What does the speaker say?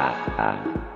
ah, ah.